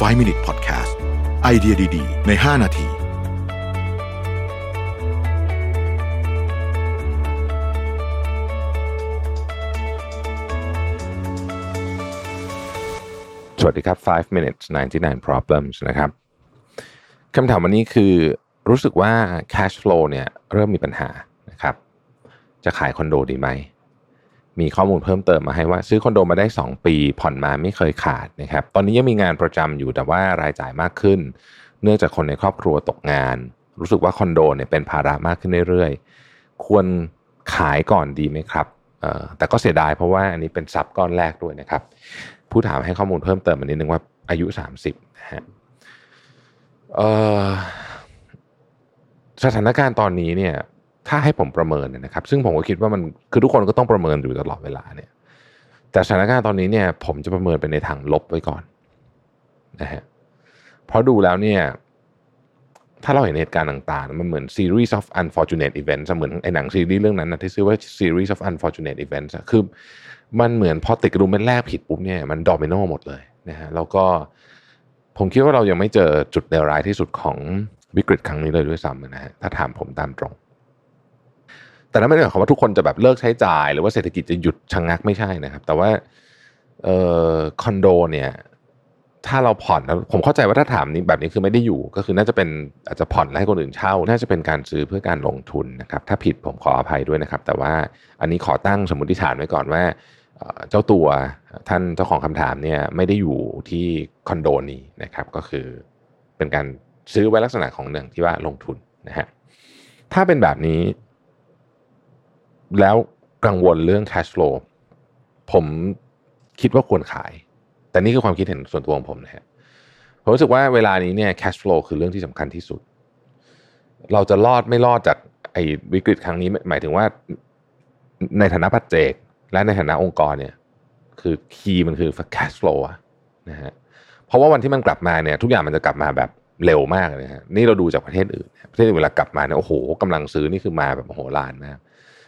5 Minute Podcast ไอเดียดี ๆ ใน 5 นาทีสวัสดีครับ 5 minutes 99 problems นะครับ คำถามวันนี้คือรู้สึกว่า cash flow เนี่ยเริ่มมีปัญหานะครับ จะขายคอนโดดีไหม มีข้อมูลเพิ่มเติมมาให้ว่าซื้อคอนโดมาได้ 2 ปี ผ่อนมาไม่เคยขาดนะครับ ตอนนี้ยังมีงานประจำอยู่แต่ว่ารายจ่ายมากขึ้น เนื่องจากคนในครอบครัวตกงาน รู้สึกว่าคอนโดเนี่ยเป็นภาระมากขึ้นเรื่อยๆ ควรขายก่อนดีไหมครับแต่ก็เสียดายเพราะว่าอันนี้เป็นทรัพย์ก้อนแรกด้วยนะครับ ผู้ถามให้ข้อมูลเพิ่มเติมมานิดนึงว่าอายุ 30นะฮะสถานการณ์ตอนนี้เนี่ย ถ้าให้ผมประเมินเนยนะครับ ซึ่งผมก็คิดว่ามันคือทุกคนก็ต้องประเมินอยู่ตลอดเวลาเนี่ย แต่สถานการณ์ตอนนี้เนี่ยผมจะประเมินเป็นในทางลบไว้ก่อนนะฮะเพราะดูแล้วเนี่ย ถ้าเราเห็นเหตุการณ์ต่างๆ มันเหมือน series of unfortunate events เหมือนไอ้หนังซีรีส์เรื่องนั้นนะที่ชื่อว่า series of unfortunate events คือมันเหมือนพอติดกระดุมเป็นแรกผิดปุ๊บเนี่ยมันดอมิโนหมดเลยนะฮะแล้วก็ผมคิดว่าเรายังไม่เจอจุดเลวร้ายที่สุดของวิกฤตครั้งนี้เลยด้วยซ้ำนะฮะถ้าถามผมตามตรง แต่นั้นไม่ได้หมายความว่าทุกคนจะแบบเลิกใช้จ่าย หรือว่าเศรษฐกิจจะหยุดชะงงักไม่ใช่นะครับ แต่ว่าเอ่อคอนโดเนี่ยถ้าเราผ่อนแล้วผมเข้าใจว่าถ้าถามนี้แบบนี้คือไม่ได้อยู่ ก็คือน่าจะเป็นอาจจะผ่อนแล้วให้คนอื่นเช่า น่าจะเป็นการซื้อเพื่อการลงทุนนะครับ ถ้าผิดผมขออภัยด้วยนะครับ แต่ว่าอันนี้ขอตั้งสมมติฐานไว้ก่อนว่าเจ้าตัวท่านเจ้าของคำถามเนี่ยไม่ได้อยู่ที่คอนโดนี้นะครับ ก็คือเป็นการซื้อไว้ลักษณะของหนึ่งที่ว่าลงทุนนะฮะถ้าเป็นแบบนี้ แล้วกังวลเรื่อง cash flow ผมคิดว่าควรขาย แต่นี่คือความคิดเห็นส่วนตัวของผมนะฮะผมรู้สึกว่าเวลานี้เนี่ย cash flow คือเรื่องที่สำคัญที่สุด เราจะรอดไม่รอดจากไอ้วิกฤตครั้งนี้หมายถึงว่าในฐานะปัจเจก และในฐานะองค์กรเนี่ย คือคีย์มันคือ cash flow นะฮะเพราะว่าวันที่มันกลับมาเนี่ยทุกอย่างมันจะกลับมาแบบเร็วมากเลยฮะนี่เราดูจากประเทศอื่น ประเทศอื่นเวลากลับมาเนี่ยโอ้โหกำลังซื้อนี่คือมาแบบโหลานมาก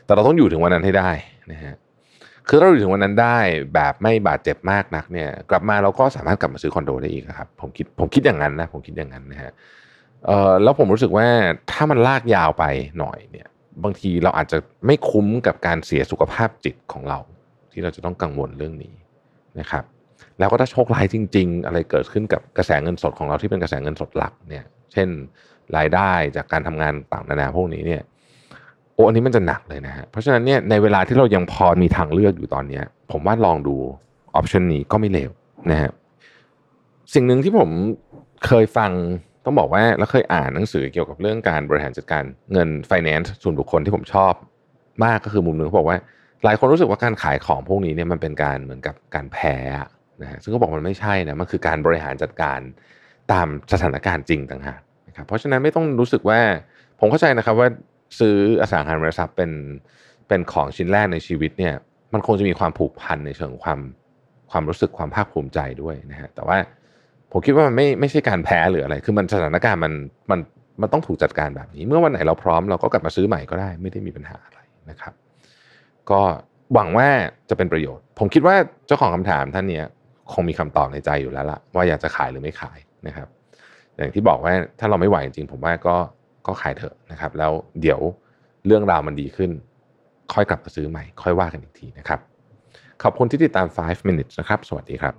แต่เราต้องอยู่ถึงวันนั้นให้ได้นะฮะคือถ้าเราอยู่ถึงวันนั้นได้แบบไม่บาดเจ็บมากนักเนี่ย กลับมาเราก็สามารถกลับมาซื้อคอนโดได้อีกครับผมคิดผมคิดอย่างนั้นนะผมคิดอย่างนั้นนะฮะเออแล้วผมรู้สึกว่าถ้ามันลากยาวไปหน่อยเนี่ย บางทีเราอาจจะไม่คุ้มกับการเสียสุขภาพจิตของเรา ที่เราจะต้องกังวลเรื่องนี้นะครับ แล้วก็ถ้าโชคร้ายจริง ๆ อะไรเกิดขึ้นกับกระแสเงินสดของเราที่เป็นกระแสเงินสดหลักเนี่ย เช่นรายได้จากการทำงานต่างนานาพวกนี้เนี่ย โอ้อันนี้มันจะหนักเลยนะฮะเพราะฉะนั้นเนี่ยในเวลาที่เรายังพอมีทางเลือกอยู่ตอนเนี้ย ผมว่าลองดูออปชันนี้ก็ไม่เลวนะฮะสิ่งหนึ่งที่ผมเคยฟังต้องบอกว่าแล้วเคยอ่านหนังสือเกี่ยวกับเรื่องการบริหารจัดการเงิน finance ส่วนบุคคลที่ผมชอบมากก็คือมุมหนึ่งเขาบอกว่า หลายคนรู้สึกว่าการขายของพวกนี้เนี่ยมันเป็นการเหมือนกับการแพ้นะฮะซึ่งเขาบอกมันไม่ใช่นะมันคือการบริหารจัดการตามสถานการณ์จริงต่างหากนะครับเพราะฉะนั้นไม่ต้องรู้สึกว่าผมเข้าใจนะครับว่า ซื้ออสังหาริมทรัพย์เป็นเป็นของชิ้นแรกในชีวิตเนี่ย มันคงจะมีความผูกพันในเชิงความความรู้สึกความภาคภูมิใจด้วยนะฮะแต่ว่าผมคิดว่ามันไม่ไม่ใช่การแพ้หรืออะไร คือมันสถานการณ์มันมันมันต้องถูกจัดการแบบนี้ เมื่อวันไหนเราพร้อมเราก็กลับมาซื้อใหม่ก็ได้ ไม่ได้มีปัญหาอะไรนะครับ ก็หวังว่าจะเป็นประโยชน์ ผมคิดว่าเจ้าของคำถามท่านเนี้ยคงมีคำตอบในใจอยู่แล้วล่ะว่าอยากจะขายหรือไม่ขายนะครับ อย่างที่บอกว่าถ้าเราไม่ไหวจริงผมว่าก็ ก็ขายเถอะนะครับ แล้วเดี๋ยวเรื่องราวมันดีขึ้น ค่อยกลับมาซื้อใหม่ ค่อยว่ากันอีกทีนะครับ ขอบคุณที่ติดตาม 5 minutes นะครับ สวัสดีครับ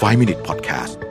5 Minute Podcast